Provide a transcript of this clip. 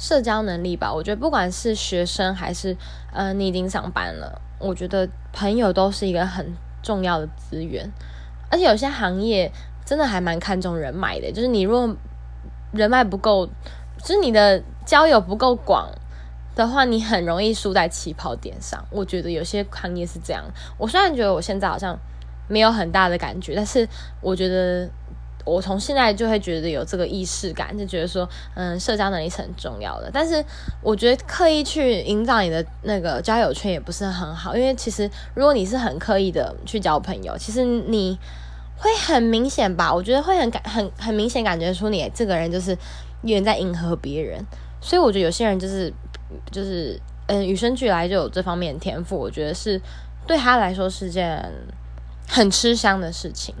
社交能力吧。我觉得不管是学生还是呃你已经上班了，我觉得朋友都是一个很重要的资源。而且有些行业真的还蛮看重人脉的，就是你如果人脉不够，就是你的交友不够广的话，你很容易输在起跑点上。我觉得有些行业是这样。我虽然觉得我现在好像没有很大的感觉，但是我觉得。我从现在就会觉得有这个意识感，就觉得说，嗯，社交能力是很重要的。但是我觉得刻意去营造你的那个交友圈也不是很好，因为其实如果你是很刻意的去交朋友，其实你会很明显吧？我觉得会很感很很明显感觉出你这个人就是有点在迎合别人。所以我觉得有些人就是就是嗯与生俱来就有这方面的天赋，我觉得是对他来说是件很吃香的事情。